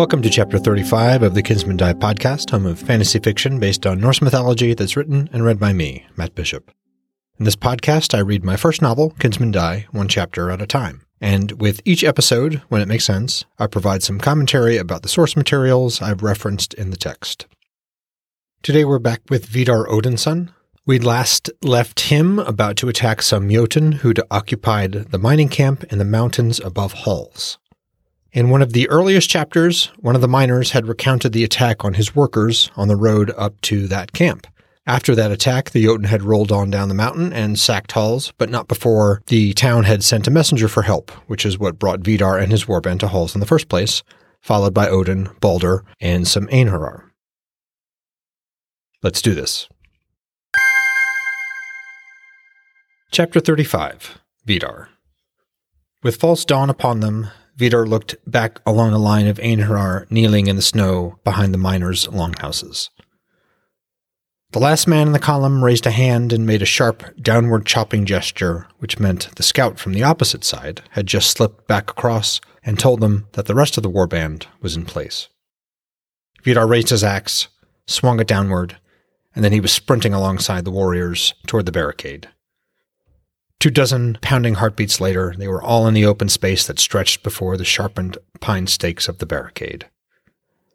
Welcome to Chapter 35 of the Kinsmen Die podcast, home of fantasy fiction based on Norse mythology that's written and read by me, Matt Bishop. In this podcast, I read my first novel, Kinsmen Die, one chapter at a time. And with each episode, when it makes sense, I provide some commentary about the source materials I've referenced in the text. Today we're back with Vidar Odinsson. We'd last left him about to attack some Jotun who'd occupied the mining camp in the mountains above Hals. In one of the earliest chapters, one of the miners had recounted the attack on his workers on the road up to that camp. After that attack, the Jotun had rolled on down the mountain and sacked Hals, but not before the town had sent a messenger for help, which is what brought Vidar and his warband to Hals in the first place, followed by Odin, Baldr, and some Einherjar. Let's do this. Chapter 35 Vidar With false dawn upon them, Vidar looked back along the line of Einherjar kneeling in the snow behind the miners' longhouses. The last man in the column raised a hand and made a sharp downward chopping gesture, which meant the scout from the opposite side had just slipped back across and told them that the rest of the warband was in place. Vidar raised his axe, swung it downward, and then he was sprinting alongside the warriors toward the barricade. Two dozen pounding heartbeats later, they were all in the open space that stretched before the sharpened pine stakes of the barricade.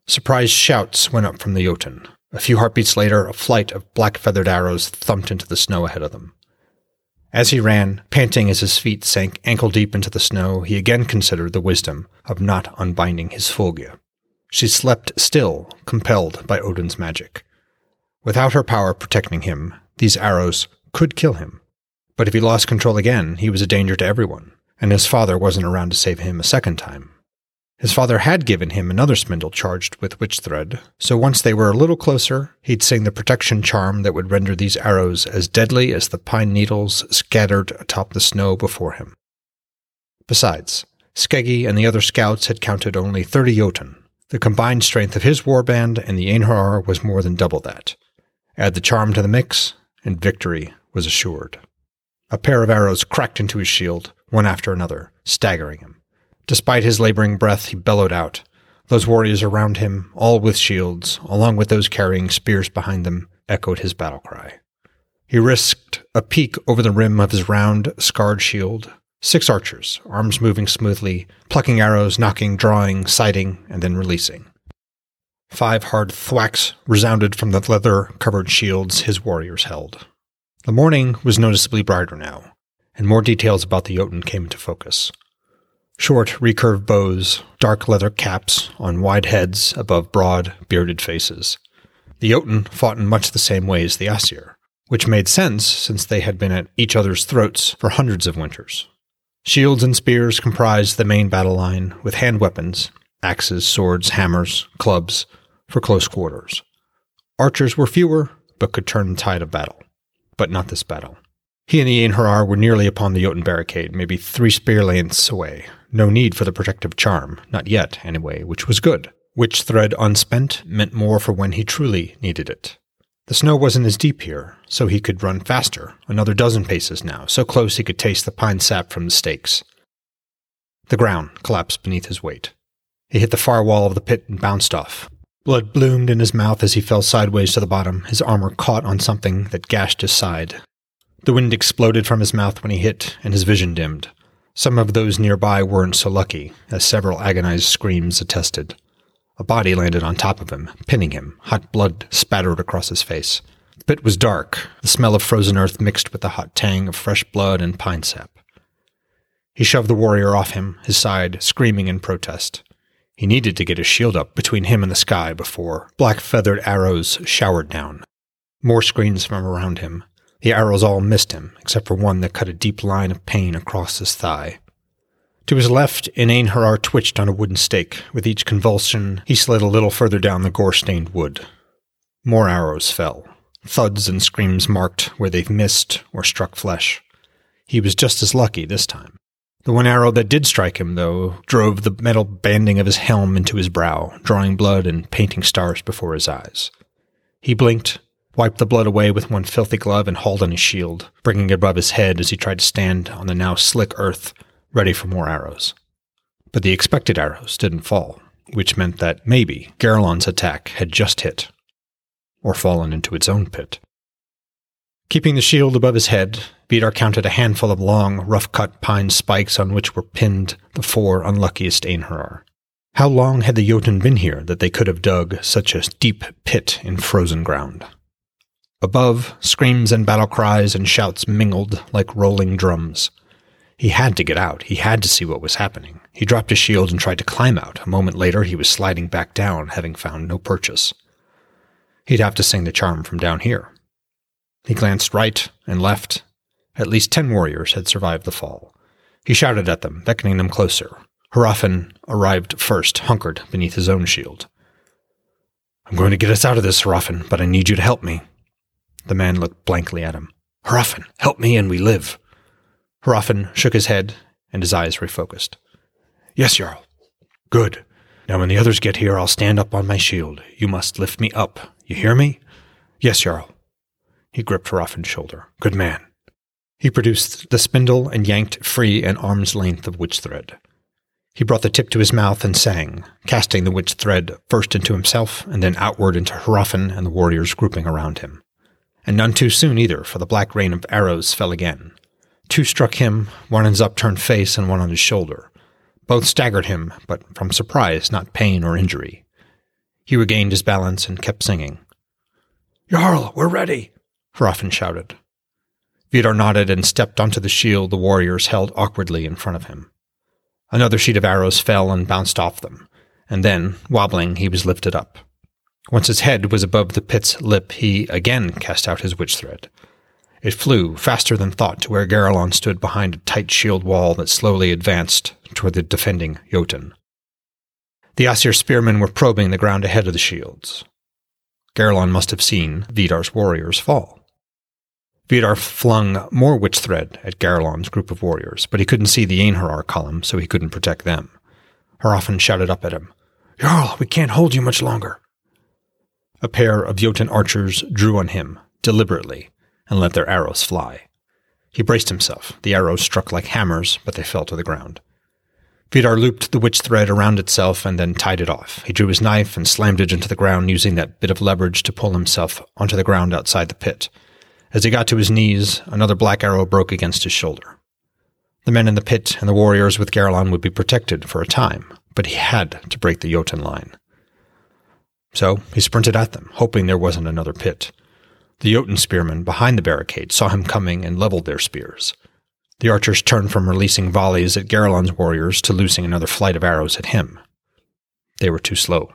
Surprised shouts went up from the Jotun. A few heartbeats later, a flight of black feathered arrows thumped into the snow ahead of them. As he ran, panting as his feet sank ankle deep into the snow, he again considered the wisdom of not unbinding his Fylgja. She slept still, compelled by Odin's magic. Without her power protecting him, these arrows could kill him. But if he lost control again, he was a danger to everyone, and his father wasn't around to save him a second time. His father had given him another spindle charged with witch thread, so once they were a little closer, he'd sing the protection charm that would render these arrows as deadly as the pine needles scattered atop the snow before him. Besides, Skeggi and the other scouts had counted only 30 Jotun. The combined strength of his warband and the Einherjar was more than double that. Add the charm to the mix, and victory was assured. A pair of arrows cracked into his shield, one after another, staggering him. Despite his laboring breath, he bellowed out. Those warriors around him, all with shields, along with those carrying spears behind them, echoed his battle cry. He risked a peek over the rim of his round, scarred shield. Six archers, arms moving smoothly, plucking arrows, nocking, drawing, sighting, and then releasing. Five hard thwacks resounded from the leather covered shields his warriors held. The morning was noticeably brighter now, and more details about the Jotun came into focus. Short, recurved bows, dark leather caps on wide heads above broad, bearded faces. The Jotun fought in much the same way as the Aesir, which made sense since they had been at each other's throats for hundreds of winters. Shields and spears comprised the main battle line, with hand weapons axes, swords, hammers, clubs for close quarters. Archers were fewer, but could turn the tide of battle but not this battle. He and the Einherjar were nearly upon the Jotun barricade, maybe three spear lengths away. No need for the protective charm, not yet, anyway, which was good. Witch thread unspent meant more for when he truly needed it. The snow wasn't as deep here, so he could run faster, another dozen paces now, so close he could taste the pine sap from the stakes. The ground collapsed beneath his weight. He hit the far wall of the pit and bounced off, Blood bloomed in his mouth as he fell sideways to the bottom, his armor caught on something that gashed his side. The wind exploded from his mouth when he hit, and his vision dimmed. Some of those nearby weren't so lucky, as several agonized screams attested. A body landed on top of him, pinning him. Hot blood spattered across his face. The pit was dark, the smell of frozen earth mixed with the hot tang of fresh blood and pine sap. He shoved the warrior off him, his side, screaming in protest. He needed to get his shield up between him and the sky before black feathered arrows showered down. More screens from around him. The arrows all missed him, except for one that cut a deep line of pain across his thigh. To his left, an Einherjar twitched on a wooden stake. With each convulsion, he slid a little further down the gore stained wood. More arrows fell. Thuds and screams marked where they've missed or struck flesh. He was just as lucky this time. The one arrow that did strike him, though, drove the metal banding of his helm into his brow, drawing blood and painting stars before his eyes. He blinked, wiped the blood away with one filthy glove, and hauled on his shield, bringing it above his head as he tried to stand on the now slick earth, ready for more arrows. But the expected arrows didn't fall. which meant that maybe Garelon's attack had just hit, or fallen into its own pit. Keeping the shield above his head, Vidar counted a handful of long, rough cut pine spikes on which were pinned the four unluckiest Einherjar. How long had the Jotun been here that they could have dug such a deep pit in frozen ground? Above, screams and battle cries and shouts mingled like rolling drums. He had to get out. He had to see what was happening. He dropped his shield and tried to climb out. A moment later, he was sliding back down, having found no purchase. He'd have to sing the charm from down here. He glanced right and left. At least ten warriors had survived the fall. He shouted at them, beckoning them closer. Hroffin arrived first, hunkered beneath his own shield. I'm going to get us out of this, Hroffin, but I need you to help me. The man looked blankly at him. Hroffin, help me and we live. Hroffin shook his head and his eyes refocused. Yes, Jarl. Good. Now when the others get here, I'll stand up on my shield. You must lift me up. You hear me? Yes, Jarl. He gripped Hroffin's shoulder. Good man. He produced the spindle and yanked free an arm's length of witch thread. He brought the tip to his mouth and sang, casting the witch thread first into himself and then outward into Hroffin and the warriors grouping around him. And none too soon either, for the black rain of arrows fell again. Two struck him, one on his upturned face and one on his shoulder. Both staggered him, but from surprise, not pain or injury. He regained his balance and kept singing. Jarl, we're ready, Hroffin shouted. Vidar nodded and stepped onto the shield the warriors held awkwardly in front of him. Another sheet of arrows fell and bounced off them, and then, wobbling, he was lifted up. Once his head was above the pit's lip, he again cast out his witch thread. It flew, faster than thought, to where Garelon stood behind a tight shield wall that slowly advanced toward the defending Jotun. The Aesir spearmen were probing the ground ahead of the shields. Garelon must have seen Vidar's warriors fall. Vidar flung more witch thread at Garelon's group of warriors, but he couldn't see the Einherjar column, so he couldn't protect them. Hroffin shouted up at him, Jarl, we can't hold you much longer. A pair of Jotun archers drew on him, deliberately, and let their arrows fly. He braced himself. The arrows struck like hammers, but they fell to the ground. Vidar looped the witch thread around itself and then tied it off. He drew his knife and slammed it into the ground, using that bit of leverage to pull himself onto the ground outside the pit. As he got to his knees, another black arrow broke against his shoulder. The men in the pit and the warriors with Garelon would be protected for a time, but he had to break the Jotun line. So he sprinted at them, hoping there wasn't another pit. The Jotun spearmen behind the barricade saw him coming and leveled their spears. The archers turned from releasing volleys at Garelon's warriors to loosing another flight of arrows at him. They were too slow.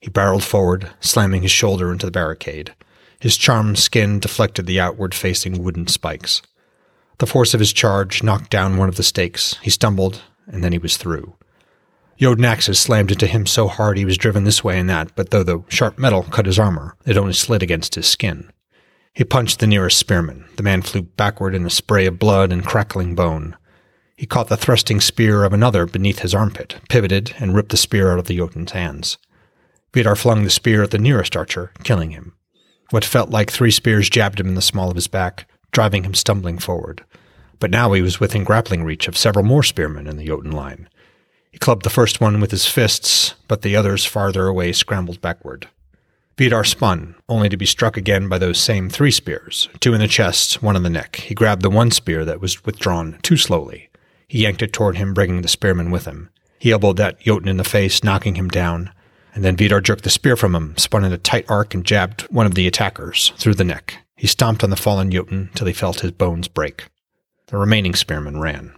He barreled forward, slamming his shoulder into the barricade. His charmed skin deflected the outward facing wooden spikes. The force of his charge knocked down one of the stakes. He stumbled, and then he was through. Jotun axes slammed into him so hard he was driven this way and that, but though the sharp metal cut his armor, it only slid against his skin. He punched the nearest spearman. The man flew backward in a spray of blood and crackling bone. He caught the thrusting spear of another beneath his armpit, pivoted, and ripped the spear out of the Jotun's hands. Vidar flung the spear at the nearest archer, killing him. What felt like three spears jabbed him in the small of his back, driving him stumbling forward. But now he was within grappling reach of several more spearmen in the Jotun line. He clubbed the first one with his fists, but the others farther away scrambled backward. Vidar spun, only to be struck again by those same three spears, two in the chest, one in the neck. He grabbed the one spear that was withdrawn too slowly. He yanked it toward him, bringing the spearman with him. He elbowed that Jotun in the face, knocking him down, and then Vidar jerked the spear from him, spun in a tight arc, and jabbed one of the attackers through the neck. He stomped on the fallen Jotun till he felt his bones break. The remaining spearman ran.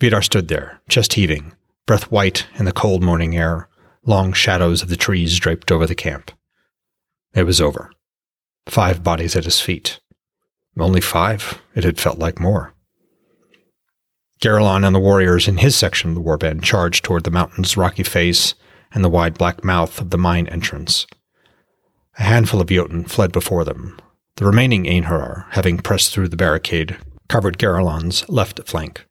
Vidar stood there, chest heaving, breath white in the cold morning air, long shadows of the trees draped over the camp. It was over. Five bodies at his feet. Only five. It had felt like more. Garelon and the warriors in his section of the warband charged toward the mountain's rocky face and the wide black mouth of the mine entrance. A handful of Jotun fled before them. The remaining Einherjar, having pressed through the barricade, covered Garelon's left flank.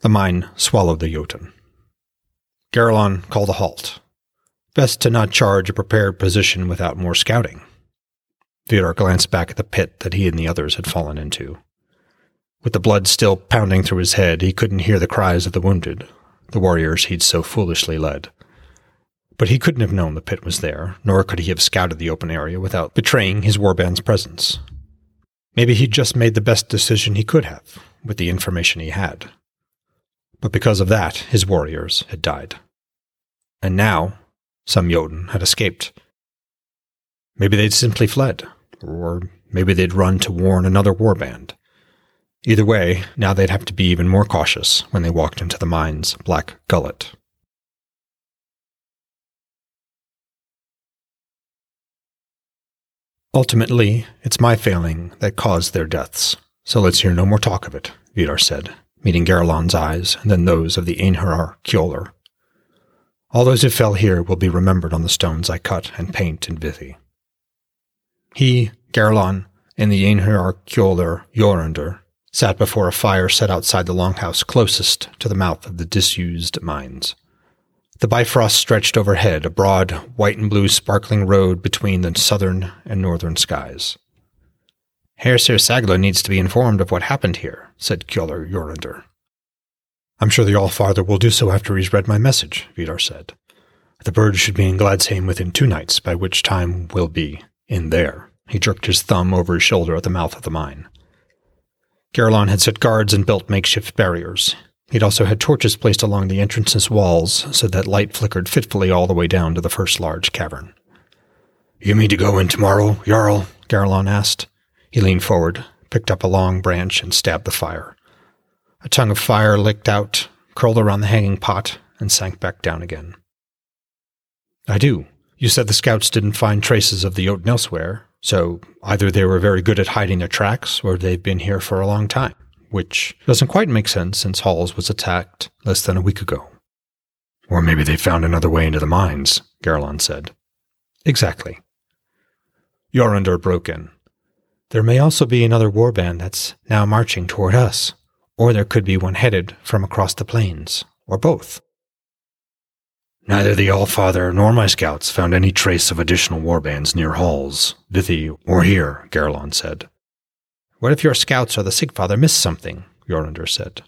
The mine swallowed the Jotun. Garelon called a halt. Best to not charge a prepared position without more scouting. Vidar glanced back at the pit that he and the others had fallen into. With the blood still pounding through his head, he couldn't hear the cries of the wounded, the warriors he'd so foolishly led. But he couldn't have known the pit was there, nor could he have scouted the open area without betraying his warband's presence. Maybe he'd just made the best decision he could have, with the information he had. But because of that, his warriors had died. And now, some Jotun had escaped. Maybe they'd simply fled, or maybe they'd run to warn another warband. Either way, now they'd have to be even more cautious when they walked into the mine's black gullet. Ultimately, it's my failing that caused their deaths, so let's hear no more talk of it, Vidar said, meeting Garlon's eyes and then those of the Einherjar Kjolar. All those who fell here will be remembered on the stones I cut and paint in Vithi. He, Garlon, and the Einherjar Kjolar Jorundr sat before a fire set outside the longhouse closest to the mouth of the disused mines. The Bifrost stretched overhead, a broad, white and blue sparkling road between the southern and northern skies. Hersir Sagla needs to be informed of what happened here, said Kjolar Jorundr. I'm sure the Allfather will do so after he's read my message, Vidar said. The bird should be in Gladsheim within two nights, by which time we'll be in there. He jerked his thumb over his shoulder at the mouth of the mine. Garlon had set guards and built makeshift barriers. He'd also had torches placed along the entrance's walls so that light flickered fitfully all the way down to the first large cavern. You mean to go in tomorrow, Jarl? Garlon asked. He leaned forward, picked up a long branch, and stabbed the fire. A tongue of fire licked out, curled around the hanging pot, and sank back down again. I do. You said the scouts didn't find traces of the Jotun elsewhere, so either they were very good at hiding their tracks or they've been here for a long time which doesn't quite make sense since Hals was attacked less than a week ago. Or maybe they found another way into the mines, Garlon said. Exactly. Jorundr broke in. There may also be another warband that's now marching toward us, or there could be one headed from across the plains, or both. Neither the Allfather nor my scouts found any trace of additional warbands near Hals, Vithi, or here, Garlon said. What if your scouts or the Sigfather missed something? Jorundr said.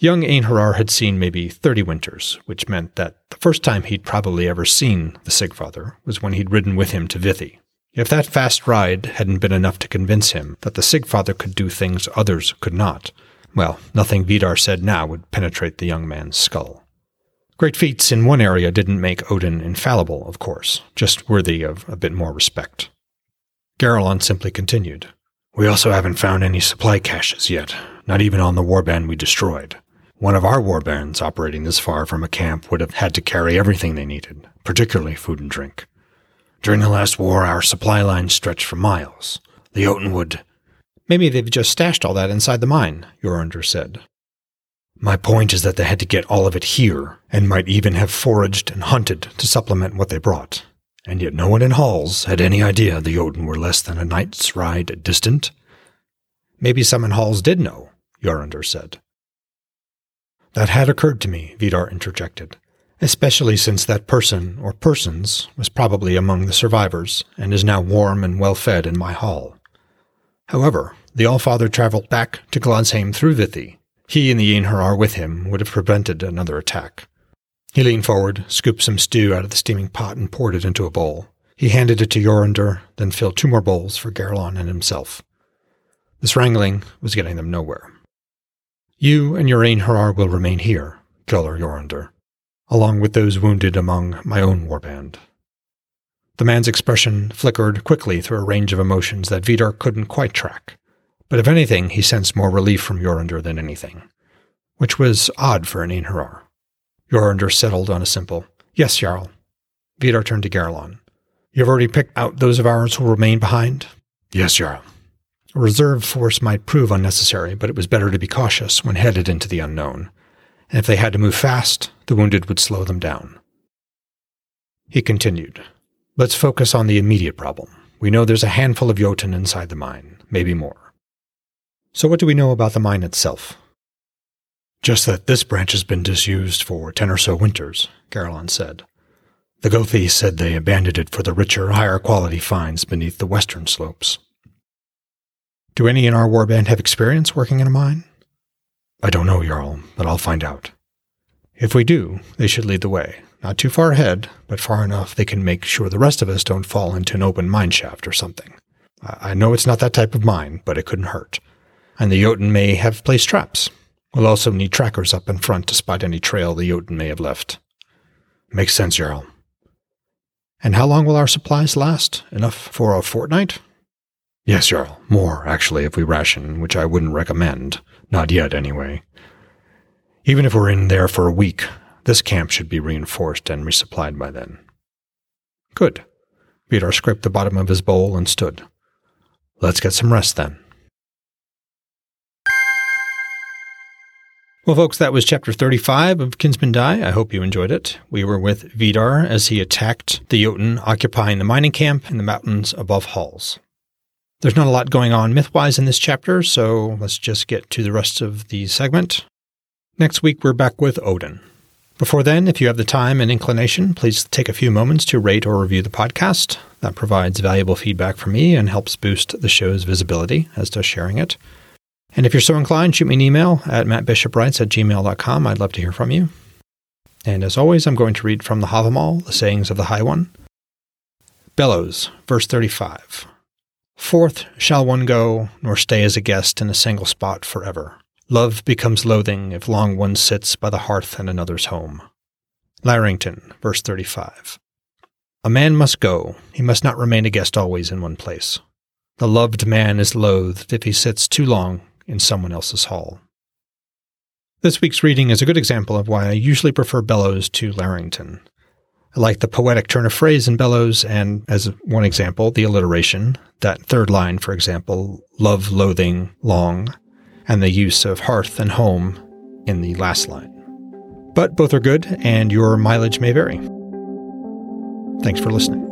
Young Einherjar had seen maybe 30 winters, which meant that the first time he'd probably ever seen the Sigfather was when he'd ridden with him to Vithi. If that fast ride hadn't been enough to convince him that the Sigfather could do things others could not, well, nothing Vidar said now would penetrate the young man's skull. Great feats in one area didn't make Odin infallible, of course, just worthy of a bit more respect. Garlon simply continued. We also haven't found any supply caches yet, not even on the warband we destroyed. One of our warbands operating this far from a camp would have had to carry everything they needed, particularly food and drink. During the last war, our supply lines stretched for miles. The Jotun would. Maybe they've just stashed all that inside the mine, Jorundr said. My point is that they had to get all of it here, and might even have foraged and hunted to supplement what they brought and yet no one in Hals had any idea the Jotun were less than a night's ride distant. Maybe some in Hals did know, Jorundr said. That had occurred to me, Vidar interjected, especially since that person, or persons, was probably among the survivors, and is now warm and well fed in my hall. However, the Allfather traveled back to Gladsheim through Vithi. He and the Einherjar with him would have prevented another attack. He leaned forward, scooped some stew out of the steaming pot, and poured it into a bowl. He handed it to Jorundr, then filled two more bowls for Garlon and himself. This wrangling was getting them nowhere. You and your Einherjar will remain here, Kjolar Jorundr, along with those wounded among my own warband. The man's expression flickered quickly through a range of emotions that Vidar couldn't quite track, but if anything, he sensed more relief from Jorundr than anything, which was odd for an Einherjar. Jorundr settled on a simple, Yes, Jarl. Vidar turned to Garlon. You've already picked out those of ours who will remain behind? Yes, Jarl. A reserve force might prove unnecessary, but it was better to be cautious when headed into the unknown. And if they had to move fast, the wounded would slow them down. He continued, Let's focus on the immediate problem. We know there's a handful of Jotun inside the mine, maybe more. So what do we know about the mine itself? Just that this branch has been disused for ten or so winters, Garlon said. The Gothi said they abandoned it for the richer, higher quality finds beneath the western slopes. Do any in our warband have experience working in a mine? I don't know, Jarl, but I'll find out. If we do, they should lead the way. Not too far ahead, but far enough they can make sure the rest of us don't fall into an open mine shaft or something. I know it's not that type of mine, but it couldn't hurt. And the Jotun may have placed traps. We'll also need trackers up in front to spot any trail the Jotun may have left. Makes sense, Jarl. And how long will our supplies last? Enough for a fortnight? Yes, Jarl. More, actually, if we ration, which I wouldn't recommend. Not yet, anyway. Even if we're in there for a week, this camp should be reinforced and resupplied by then. Good. Vidar scraped the bottom of his bowl and stood. Let's get some rest then. Well, folks, that was chapter 35 of Kinsmen Die. I hope you enjoyed it. We were with Vidar as he attacked the Jotun occupying the mining camp in the mountains above Hals. There's not a lot going on mythwise in this chapter, so let's just get to the rest of the segment. Next week, we're back with Odin. Before then, if you have the time and inclination, please take a few moments to rate or review the podcast. That provides valuable feedback for me and helps boost the show's visibility, as does sharing it. And if you're so inclined, shoot me an email at mattbishopwrites at gmail.com. I'd love to hear from you. And as always, I'm going to read from the Havamal, the sayings of the High One. Bellows, verse 35. Forth shall one go, nor stay as a guest in a single spot forever. Love becomes loathing if long one sits by the hearth in another's home. Larrington, verse 35. A man must go, he must not remain a guest always in one place. The loved man is loathed if he sits too long in someone else's hall. This week's reading is a good example of why I usually prefer Bellows to Larrington. I like the poetic turn of phrase in Bellows, and as one example, the alliteration, that third line, for example, love, loathing, long, and the use of hearth and home in the last line. But both are good, and your mileage may vary. Thanks for listening.